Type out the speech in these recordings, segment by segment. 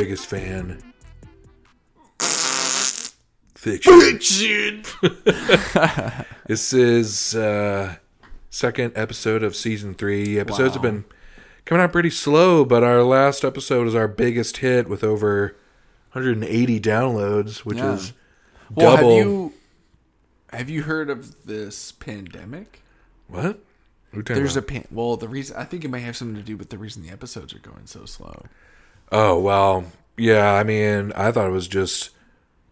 Biggest Fan. Fiction. this is uh second episode of season three. Episodes have been coming out pretty slow, but our last episode is our biggest hit with over 180 downloads, which Yeah. is Well, double. have you have you heard of this pandemic? what? What are you There's a pan. Well, the reason I think it might have something to do with the reason the episodes are going so slow. Oh well, yeah. I mean, I thought it was just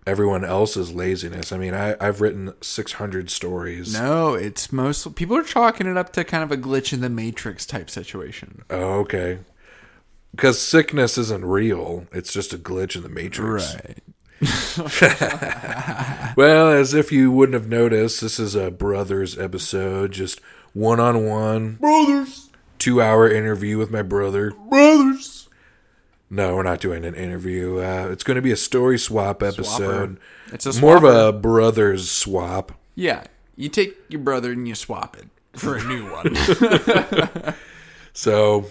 everyone else's laziness. I mean, I, I've written 600 stories. No, it's most people are chalking it up to kind of a glitch in the matrix type situation. Oh, okay. Because sickness isn't real; it's just a glitch in the matrix. Right. well, as if you wouldn't have noticed, this is a brothers episode, just one-on-one, Brothers, two-hour interview with my brother. brothers. No, we're not doing an interview. Uh, it's going to be a story swap episode. It's a More of a brothers swap. Yeah, you take your brother and you swap it for a new one. So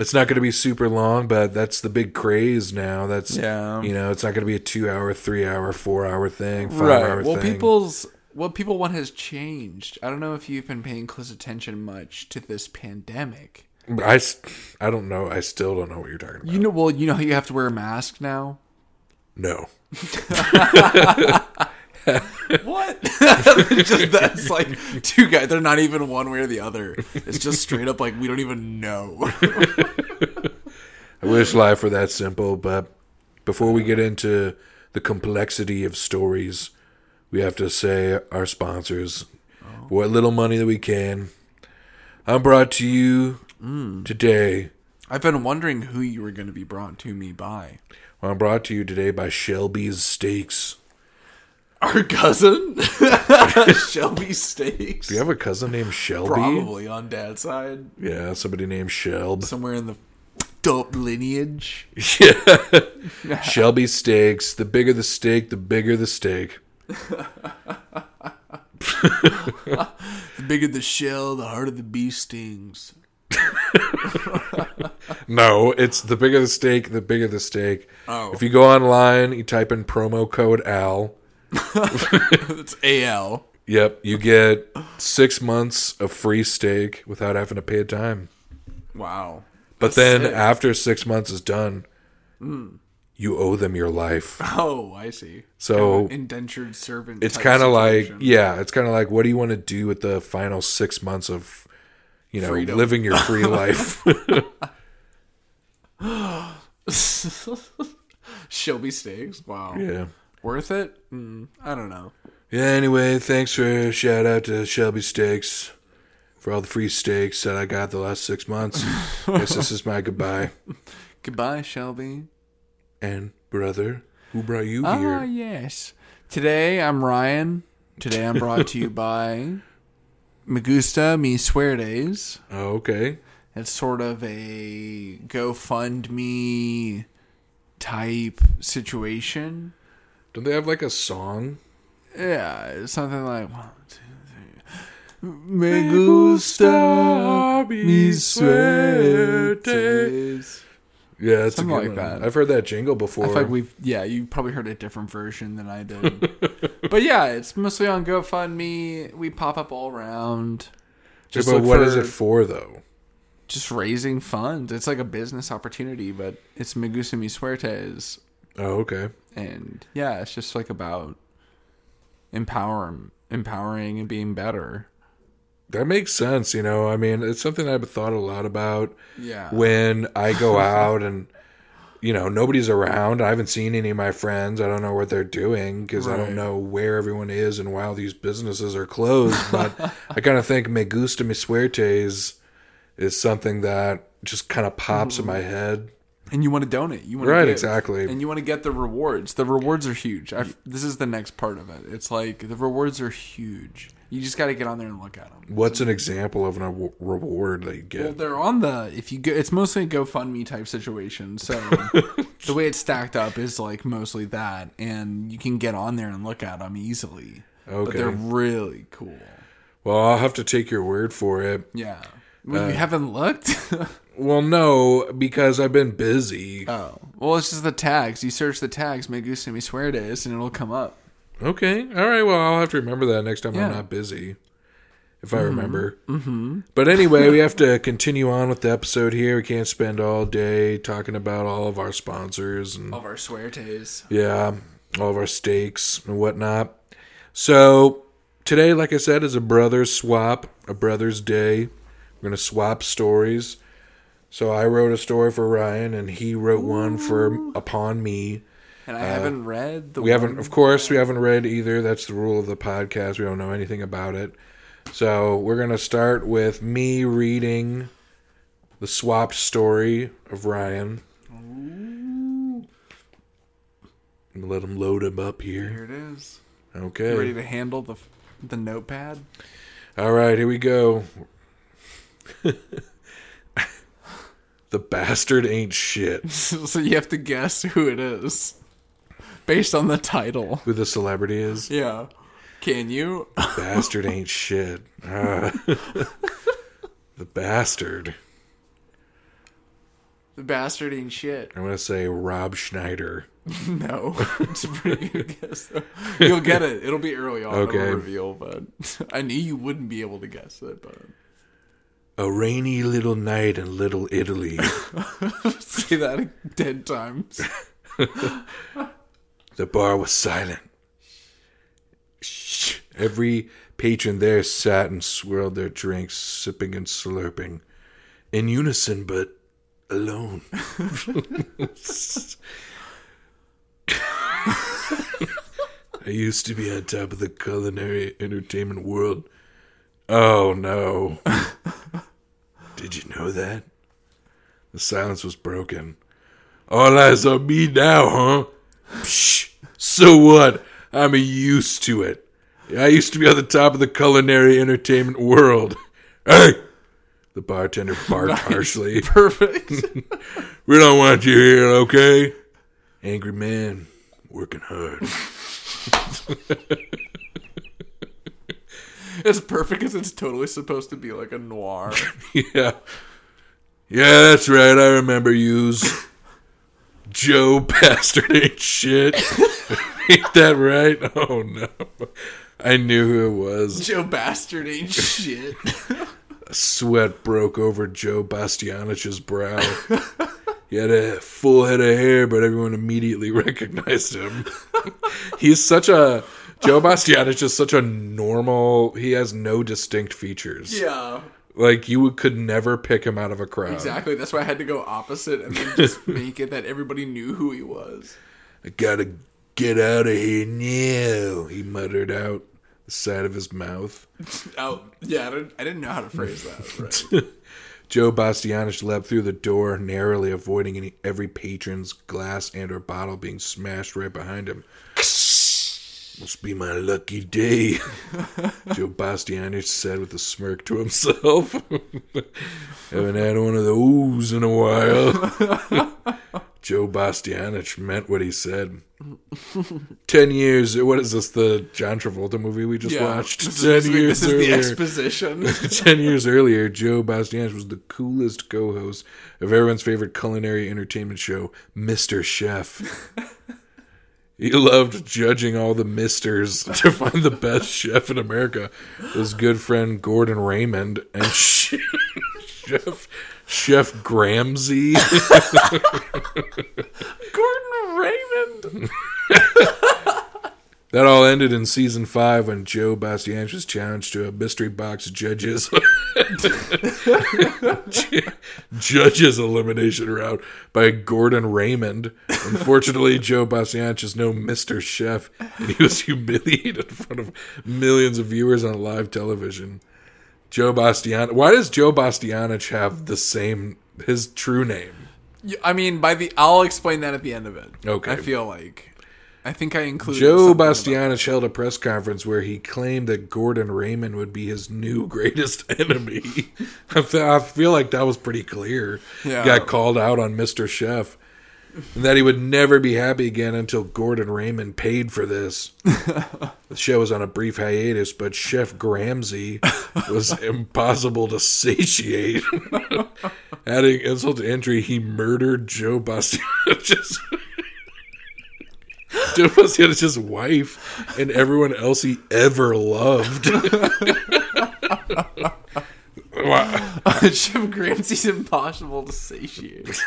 it's not going to be super long, but that's the big craze now. That's Yeah. you know, it's not going to be a two-hour, three-hour, four-hour thing, five-hour right. Well, thing. people's what people want has changed. I don't know if you've been paying close attention much to this pandemic. I, I don't know. I still don't know what you're talking about. You know, well, you know how you have to wear a mask now. no. What? just that's like two guys. They're not even one way or the other. It's just straight up like we don't even know. I wish life were that simple, but before we get into the complexity of stories, we have to say our sponsors, oh. what little money that we can. I'm brought to you Mm. today. I've been wondering who you were going to be brought to me by. Well, I'm brought to you today by Shelby's Steaks. Our cousin, Shelby Steaks. Do you have a cousin named Shelby? Probably on dad's side, Yeah, somebody named Shelb. somewhere in the dope lineage. Yeah. Shelby Steaks. The bigger the steak, the bigger the steak. The bigger the shell, the harder the bee stings. No, it's the bigger the steak, the bigger the steak. Oh. If you go online, you type in promo code AL. It's AL. Yep, you get six months of free steak without having to pay a dime. Wow. But That's then sick. after six months is done, hmm. you owe them your life. Oh, I see. So Indentured servant. it's kind of like, yeah, it's kind of like, what do you want to do with the final six months of, you know, Freedom. living your free life? Shelby Steaks. Wow. yeah. Worth it? Mm, I don't know. Yeah, anyway, thanks for shout out to Shelby Steaks for all the free steaks that I got the last six months. Guess this is my goodbye. Goodbye, Shelby. And brother, who brought you Ah, here? yes. Today I'm Ryan. Today I'm brought to you by Me Gusta Mi Suertes. Oh, okay. It's sort of a GoFundMe type situation. Don't they have like a song? Yeah, something like one, two, three. Me gusta mi suertes. Yeah, it's Something a good like one. that. I've heard that jingle before. I feel like we've yeah, you probably heard a different version than I did. but yeah, it's mostly on GoFundMe. We pop up all around. Yeah, but what for is it for though? just raising funds. It's like a business opportunity, but it's Me Gusta Mi Suertes. Oh, okay. And yeah, it's just like about empower empowering and being better. That makes sense, you know. I mean, it's something I've thought a lot about Yeah. when I go out and you know, nobody's around. I haven't seen any of my friends. I don't know what they're doing because I don't know where everyone is and why all these businesses are closed. But I kind of think Me Gusta Mi Suertes is something that just kind of pops in mm-hmm. my head. And you want to donate. You want Right, to give, exactly. and you want to get the rewards. The rewards are huge. i this is the next part of it. It's like the rewards are huge. You just got to get on there and look at them. What's an example of an awa- reward that you Well, get? they're on the if you go. It's mostly a GoFundMe type situation. So the way it's stacked up is like mostly that, and you can get on there and look at them easily. But Okay. they're really cool. Well, I'll have to take your word for it. Yeah. we you uh, haven't looked. Well, no, because I've been busy. Oh, well, it's just the tags. You search the tags, Me Gusta Mi Suertes, and it'll come up. Okay. All right. Well, I'll have to remember that next time Yeah. I'm not busy. If I remember. Mm-hmm. But anyway, we have to continue on with the episode here. We can't spend all day talking about all of our sponsors and All of our Suertes. yeah, all of our steaks and whatnot. So today, like I said, is a brothers swap, a brothers day. We're gonna swap stories. So I wrote a story for Ryan, and he wrote one for upon me. And I haven't read the Uh, We haven't, of course, we haven't read either. That's the rule of the podcast. We don't know anything about it. So we're gonna start with me reading the swapped story of Ryan. Let him load him up here. Here it is. Okay. You ready to handle the the notepad? All right, here we go. the bastard ain't shit. so you have to guess who it is based on the title. Who the celebrity is? Yeah. Can you? The Bastard ain't shit. The bastard. The bastard ain't shit. I'm gonna say Rob Schneider. No, it's a pretty good guess. Though. You'll get it. It'll be early on. Okay. It'll reveal, but I knew you wouldn't be able to guess it. But A rainy little night in Little Italy. say that ten times. The bar was silent. Shh. Every patron there sat and swirled their drinks, sipping and slurping, in unison but alone. I used to be on top of the culinary entertainment world. Oh no. Did you know that? The silence was broken. All eyes on me now, huh? Psh, so what? I'm used to it. I used to be on the top of the culinary entertainment world. Hey! The bartender barked harshly. Perfect. We don't want you here, okay? Angry man, working hard. it's perfect as it's totally supposed to be like a noir. yeah. Yeah, that's right. I remember yous. Joe bastard ain't shit. ain't that right? Oh no. I knew who it was. Joe Bastard ain't shit. Sweat broke over Joe Bastianich's brow. He had a full head of hair, but everyone immediately recognized him. He's such a Joe Bastianich is just such a normal. He has no distinct features. yeah. Like you could never pick him out of a crowd. Exactly. That's why I had to go opposite and then just make it that everybody knew who he was. I gotta get out of here now. He muttered out the side of his mouth. Oh, yeah. I didn't, I didn't know how to phrase that. Right. Joe Bastianich leapt through the door, narrowly avoiding any, every patron's glass and or bottle being smashed right behind him. Must be my lucky day, Joe Bastianich said with a smirk to himself. Haven't had one of those in a while. Joe Bastianich meant what he said. Ten years. What is this? The John Travolta movie we just Yeah. watched? Ten is, years this is the earlier. exposition. Ten years earlier, Joe Bastianich was the coolest co-host of everyone's favorite culinary entertainment show, Mr. Chef. He loved judging all the misters to find the best chef in America. His good friend Gordon Raymond and Chef Chef Gramsey. Gordon Raymond. That all ended in season five when Joe Bastianich was challenged to a mystery box judges judges elimination round by Gordon Raymond. Unfortunately, Joe Bastianich is no Mister Chef, and he was humiliated in front of millions of viewers on live television. Joe Bastianich. Why does Joe Bastianich have the same his true name? I mean, by the I'll explain that at the end of it. Okay. I feel like I think I included Joe Bastianich held a press conference where he claimed that Gordon Raymond would be his new greatest enemy. I fe- I feel like that was pretty clear. Yeah. Got called out on Mr. Chef. and that he would never be happy again until Gordon Raymond paid for this. the show was on a brief hiatus, but Chef Gramsci was impossible to satiate. Adding insult to injury, he murdered Joe Bastianich's Joe Bastianich's wife and everyone else he ever loved. Wow. Chef Gramsci's impossible to satiate.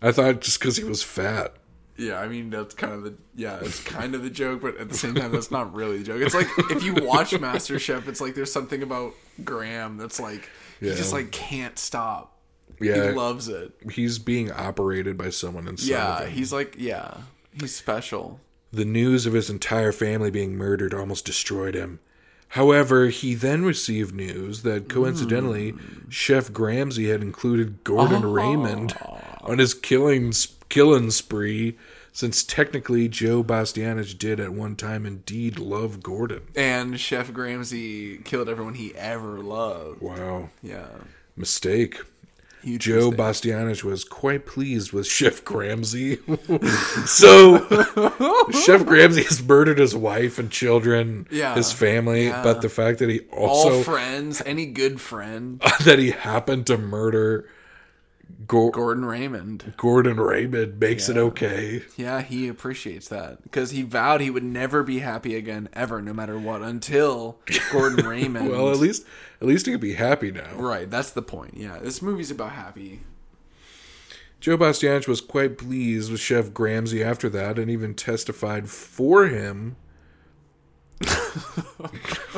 I thought just because he was fat. Yeah, I mean that's kind of the yeah, it's kind of the joke, but at the same time that's not really the joke. It's like if you watch Master Chef, it's like there's something about Graham that's like he Yeah. just like can't stop. Yeah, He loves it. he's being operated by someone inside Yeah, he's like yeah, he's special. The news of his entire family being murdered almost destroyed him. However, he then received news that hmm. coincidentally, Chef Gramsci had included Gordon ah. Raymond on his killing killing spree, since technically Joe Bastianich did at one time indeed love Gordon. And Chef Gramsci killed everyone he ever loved. Wow, Yeah. mistake. Huge Joe mistake. Bastianich was quite pleased with Chef Gramsci. so, Chef Gramsci has murdered his wife and children, Yeah. his family, Yeah. but the fact that he also all friends, any good friend, that he happened to murder Go- Gordon Raymond. Gordon Raymond makes it okay. Yeah, he appreciates that because he vowed he would never be happy again, ever, no matter what, until Gordon Raymond. Well, at least at least he could be happy now. right, that's the point. Yeah, this movie's about happy. Joe Bastianich was quite pleased with Chef Gramsci after that, and even testified for him.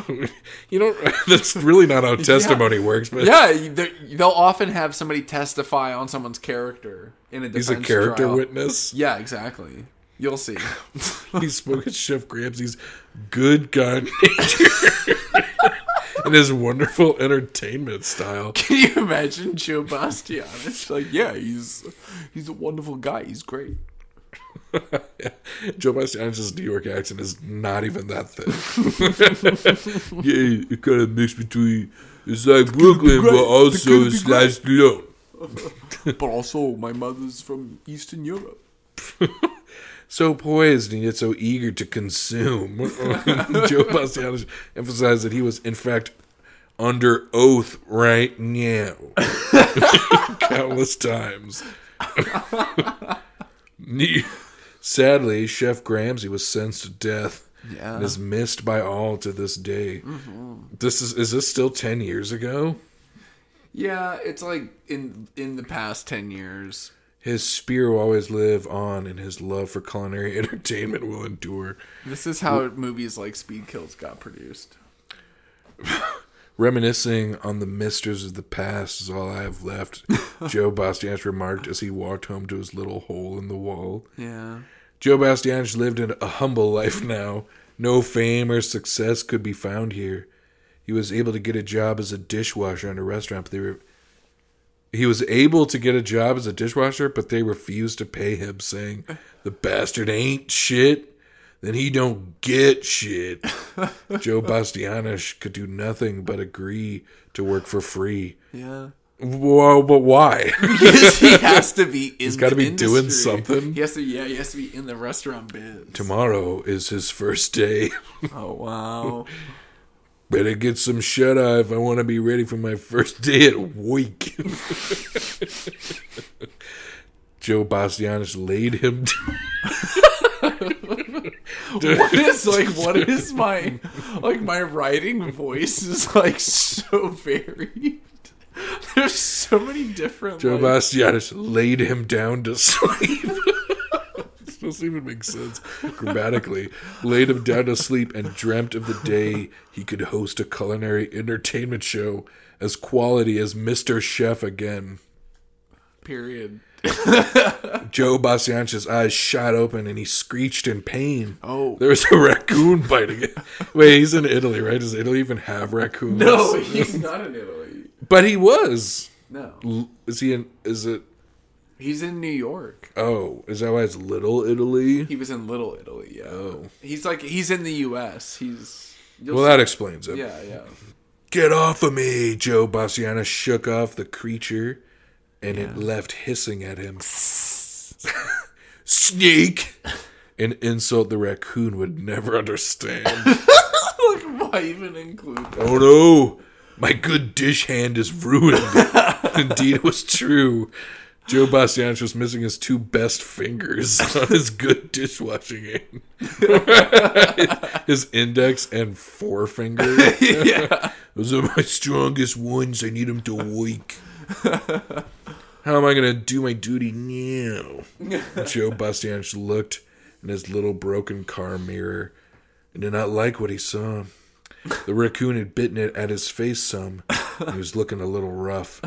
you know, that's really not how testimony works, but Yeah, they- they'll often have somebody testify on someone's character in a defense he's a character trial. witness. Yeah, exactly. You'll see. He spoke at Chef Gramsci's good gun nature and his wonderful entertainment style. Can you imagine Joe Bastianich? Like, yeah, he's he's a wonderful guy. He's great. Joe Bastianich's New York accent is not even that thick. yeah, it kind of mixed between it's like Brooklyn, but also be slash Lyon. But also, my mother's from Eastern Europe. So poised and yet so eager to consume. Joe Bastianich emphasized that he was, in fact, under oath right now. Countless times. Sadly, Chef Gramsci was sentenced to death Yeah. and is missed by all to this day. Mm-hmm. This is is this still ten years ago? Yeah, it's like in in the past ten years. His spear will always live on, and his love for culinary entertainment will endure. This is how movies like Speed Kills got produced. Reminiscing on the misters of the past is all I have left, Joe Bastianich remarked as he walked home to his little hole in the wall. Yeah. Joe Bastianich lived in a humble life now. No fame or success could be found here. He was able to get a job as a dishwasher in a restaurant, but they were. He was able to get a job as a dishwasher, but they refused to pay him, saying, "The bastard ain't shit. Then he don't get shit." Joe Bastianich could do nothing but agree to work for free. Yeah. Well, but why? Because he has to be in He's gotta be doing something. He has to yeah, he has to be in the restaurant biz. Tomorrow is his first day. Oh wow. Better get some shut eye if I want to be ready for my first day at work. Joe Bastianich laid him what is like what is my like my writing voice is like so varied. There's so many different Joe like, Bastianich laid him down to sleep. this doesn't even make sense grammatically. Laid him down to sleep and dreamt of the day he could host a culinary entertainment show as quality as Mr. Chef again. period. Joe Bastianich's eyes shot open and he screeched in pain. Oh. There was a raccoon biting it. Wait, he's in Italy, right? Does Italy even have raccoons? No, he's not in Italy. But he was. No. Is he in is it He's in New York. oh, is that why it's little Italy? He was in Little Italy, yeah. Oh. He's like he's in the US. He's Well see- that explains it. Yeah, yeah. Get off of me! Joe Bastianich shook off the creature and it left hissing at him. Snake! An insult the raccoon would never understand. like, why even include that? Oh no! My good dish hand is ruined. Indeed, it was true. Joe Bastianich was missing his two best fingers on his good dishwashing hand. his index and forefinger. yeah. Those are my strongest ones. I need them to wake. How am I going to do my duty now? Joe Bastianich looked in his little broken car mirror and did not like what he saw. The raccoon had bitten it at his face some. He was looking a little rough.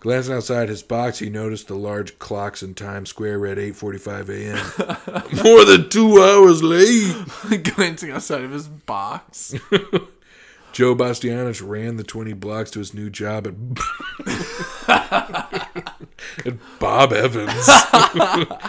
Glancing outside his box, he noticed the large clocks in Times Square read 8:45 a.m. More than two hours late. Glancing outside of his box. Joe Bastianich ran the 20 blocks to his new job at, at Bob Evans.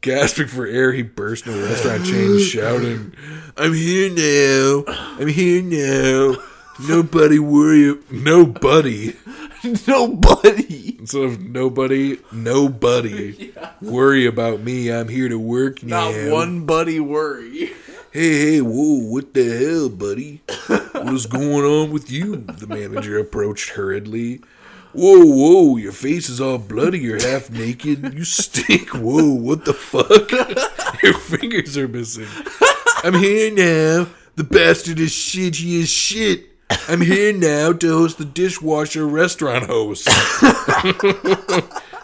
Gasping for air, he burst into the restaurant chain shouting, I'm here now. I'm here now. Nobody worry. Nobody. Nobody. Instead of nobody, nobody. Worry about me. I'm here to work now. Not one buddy worry. Hey, hey, whoa, what the hell, buddy? What is going on with you? The manager approached hurriedly. Whoa, whoa, your face is all bloody. You're half naked. You stink. Whoa, what the fuck? Your fingers are missing. I'm here now. The bastard is shit. He is shit. I'm here now to host the dishwasher restaurant host.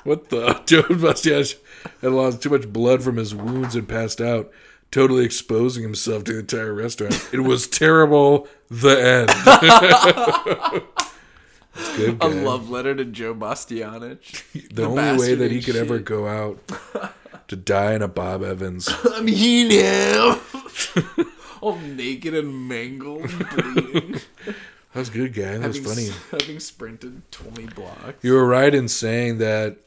what the? Joe Bastianich had lost too much blood from his wounds and passed out, totally exposing himself to the entire restaurant. It was terrible. The end. Good. A love letter to Joe Bastianich. the, the only way that he could ever go out to die in a Bob Evans. I'm here now. All naked and mangled, bleeding. That was good, guy. That was funny. having sprinted 20 blocks. You were right in saying that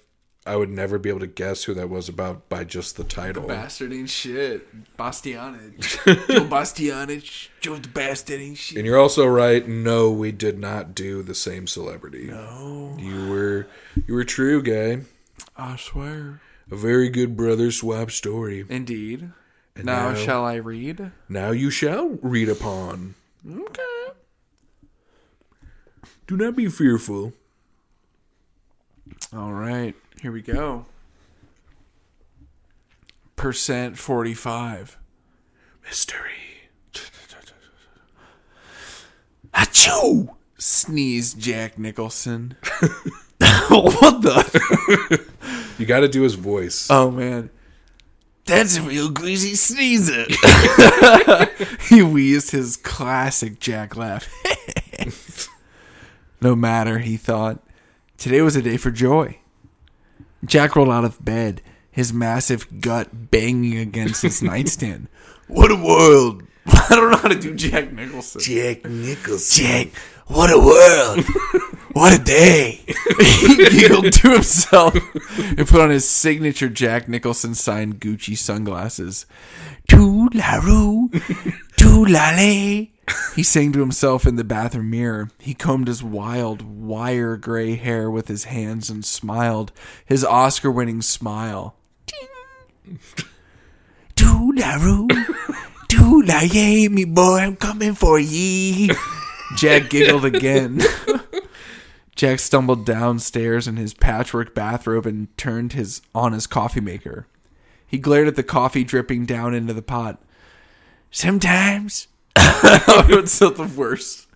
I would never be able to guess who that was about by just the title. Bastard ain't shit. Bastianich. Joe Bastianich. Joe the bastard ain't shit. And you're also right. No, we did not do the same celebrity. No. You were you were true, guy. I swear. A very good brother swap story. Indeed. And now, now- shall I read? Now you shall read upon. Okay. Do not be fearful. All right. Here we go. Percent 45. Mystery. Achoo! Sneezed Jack Nicholson. what the? You got to do his voice. Oh, man. That's a real greasy sneezer. he wheezed his classic Jack laugh. no matter, he thought. Today was a day for joy. Jack rolled out of bed, his massive gut banging against his nightstand. What a world! I don't know how to do Jack Nicholson. Jack Nicholson. Jack, what a world! what a day! he giggled to himself and put on his signature Jack Nicholson signed Gucci sunglasses. Too-la-roo, too-la-lay. He sang to himself in the bathroom mirror. He combed his wild, wire gray hair with his hands and smiled, his Oscar winning smile. Ting. Too-la-roo, too-la-yay, me boy, I'm coming for ye. Jack giggled again. Jack stumbled downstairs in his patchwork bathrobe and turned his on his coffee maker. He glared at the coffee dripping down into the pot. Sometimes it's not the worst.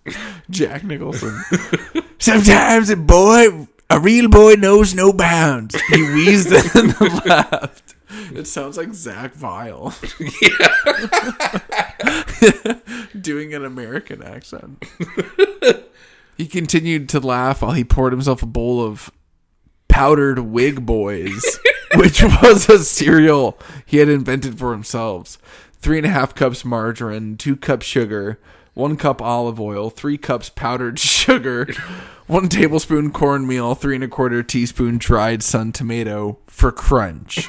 Jack Nicholson. Sometimes a boy, a real boy, knows no bounds. He wheezed and laughed. It sounds like Zach Vile. Doing an American accent. He continued to laugh while he poured himself a bowl of powdered wig boys, which was a cereal he had invented for himself. Three and a half cups margarine, two cups sugar, one cup olive oil, three cups powdered sugar, one tablespoon cornmeal, three and a quarter teaspoon dried sun tomato for crunch.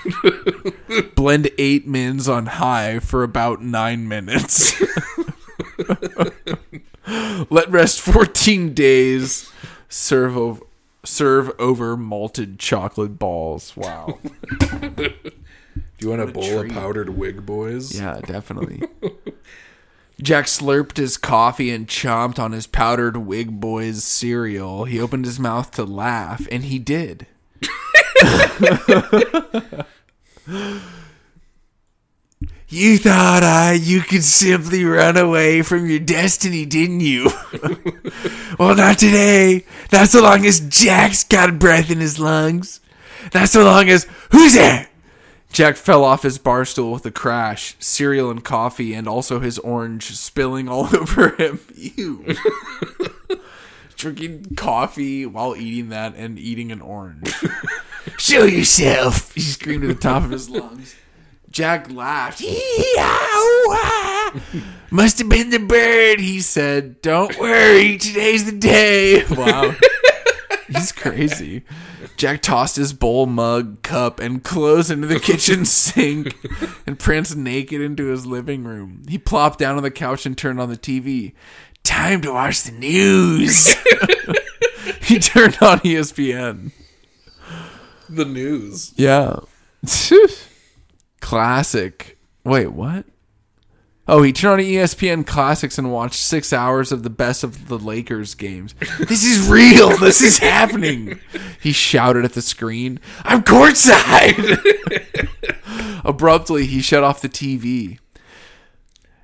Blend eight mins on high for about nine minutes. Let rest 14 days. Serve over, serve over malted chocolate balls. Wow. Do you want a, a bowl treat. of powdered wig boys? Yeah, definitely. Jack slurped his coffee and chomped on his powdered Wig Boys cereal. He opened his mouth to laugh, and he did. you thought I you could simply run away from your destiny, didn't you? well, not today. Not so long as Jack's got breath in his lungs. Not so long as who's there? Jack fell off his bar stool with a crash, cereal and coffee, and also his orange spilling all over him. Ew. Drinking coffee while eating that and eating an orange. Show yourself! He screamed at the top of his lungs. Jack laughed. Must have been the bird, he said. Don't worry, today's the day. Wow. He's crazy. Jack tossed his bowl, mug, cup, and clothes into the kitchen sink and pranced naked into his living room. He plopped down on the couch and turned on the TV. Time to watch the news. he turned on ESPN. The news. Yeah. Classic. Wait, what? Oh, he turned on ESPN Classics and watched six hours of the best of the Lakers games. This is real. This is happening. He shouted at the screen. I'm courtside. Abruptly, he shut off the TV.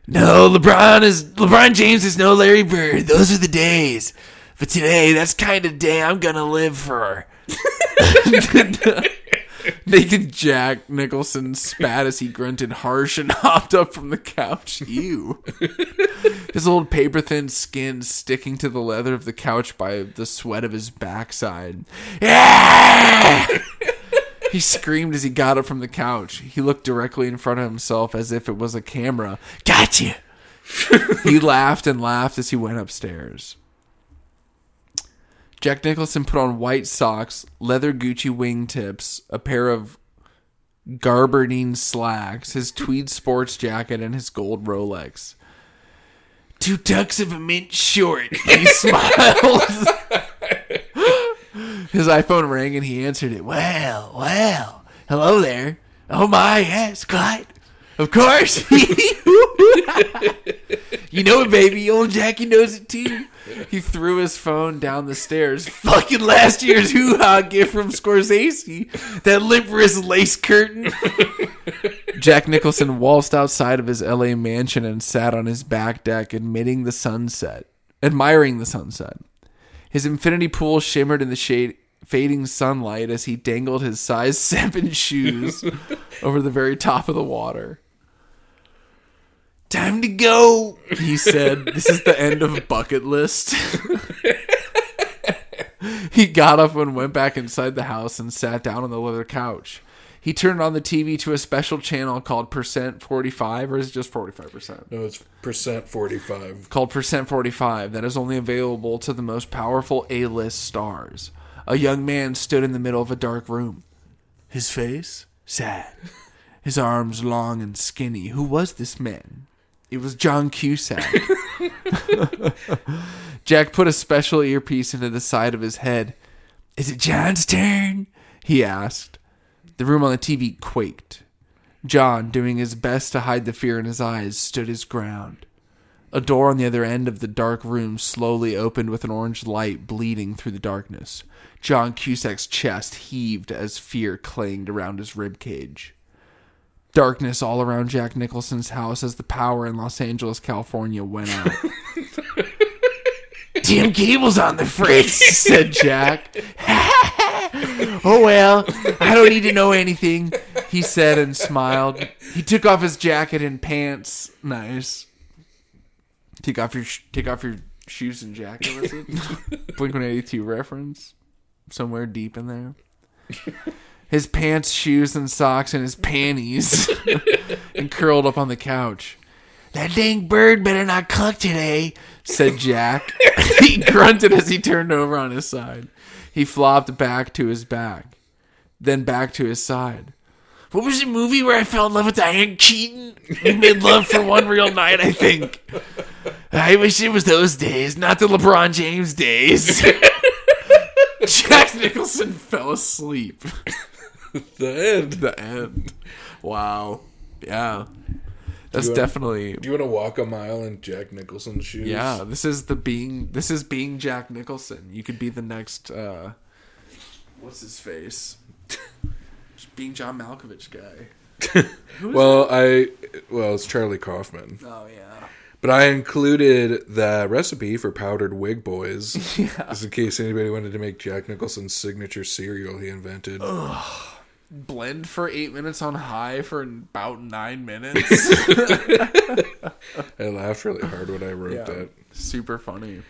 No, LeBron is LeBron James is no Larry Bird. Those are the days. But today, that's kind of day I'm gonna live for. Naked Jack Nicholson spat as he grunted harsh and hopped up from the couch. Ew. his old paper thin skin sticking to the leather of the couch by the sweat of his backside. Ah! he screamed as he got up from the couch. He looked directly in front of himself as if it was a camera. Gotcha! he laughed and laughed as he went upstairs. Jack Nicholson put on white socks, leather Gucci wingtips, a pair of garbardine slacks, his tweed sports jacket, and his gold Rolex. Two tucks of a mint short. He smiled. his iPhone rang and he answered it. Well, well. Hello there. Oh my, yes, Clyde. Of course. you know it, baby. Old Jackie knows it too. He threw his phone down the stairs. Fucking last year's hoo ha gift from Scorsese. That lip wrist lace curtain. Jack Nicholson waltzed outside of his LA mansion and sat on his back deck, admitting the sunset, admiring the sunset. His infinity pool shimmered in the shade, fading sunlight as he dangled his size seven shoes over the very top of the water. Time to go, he said. this is the end of bucket list. he got up and went back inside the house and sat down on the leather couch. He turned on the TV to a special channel called Percent 45, or is it just 45%? No, it's percent 45. Called Percent 45 that is only available to the most powerful A list stars. A young man stood in the middle of a dark room. His face? Sad. His arms long and skinny. Who was this man? It was John Cusack. Jack put a special earpiece into the side of his head. Is it John's turn? He asked. The room on the TV quaked. John, doing his best to hide the fear in his eyes, stood his ground. A door on the other end of the dark room slowly opened with an orange light bleeding through the darkness. John Cusack's chest heaved as fear clanged around his rib cage. Darkness all around Jack Nicholson's house as the power in Los Angeles, California went out. Damn cable's on the fritz, said Jack. oh well, I don't need to know anything, he said and smiled. He took off his jacket and pants. Nice. Take off your sh- take off your shoes and jacket. Was it Blink One Eighty Two reference? Somewhere deep in there. His pants, shoes, and socks, and his panties, and curled up on the couch. That dang bird better not cluck today, said Jack. he grunted as he turned over on his side. He flopped back to his back, then back to his side. What was the movie where I fell in love with Diane Keaton? We made love for one real night, I think. I wish it was those days, not the LeBron James days. Jack Nicholson fell asleep. The end. the end. Wow. Yeah. That's want- definitely Do you want to walk a mile in Jack Nicholson's shoes? Yeah, this is the being this is being Jack Nicholson. You could be the next uh what's his face? Just being John Malkovich guy. Well, I well, it's Charlie Kaufman, Oh yeah. but I included the recipe for powdered wig boys, just in case anybody wanted to make Jack Nicholson's signature cereal he invented. Blend for eight minutes on high for about nine minutes. I laughed really hard when I wrote Yeah. that. Super funny.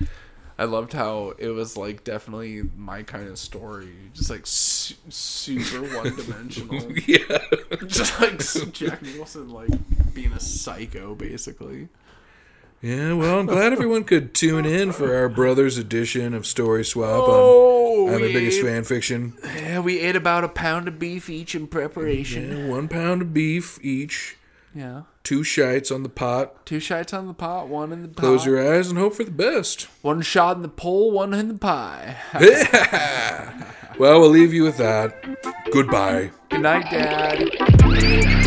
I loved how it was like definitely my kind of story, just like su- super one dimensional. Yeah. just like Jack Nicholson, like being a psycho, basically. Yeah, well, I'm glad everyone could tune in for our brother's edition of Story Swap um, Oh, on I'm the biggest ate- fan fiction. Yeah, we ate about a pound of beef each in preparation. Yeah, one pound of beef each, Yeah. two shites on the pot. Two shots on the pot, one in the pot. Close your eyes and hope for the best. One shot in the pole, one in the pie. well, we'll leave you with that. Goodbye. Good night, Dad.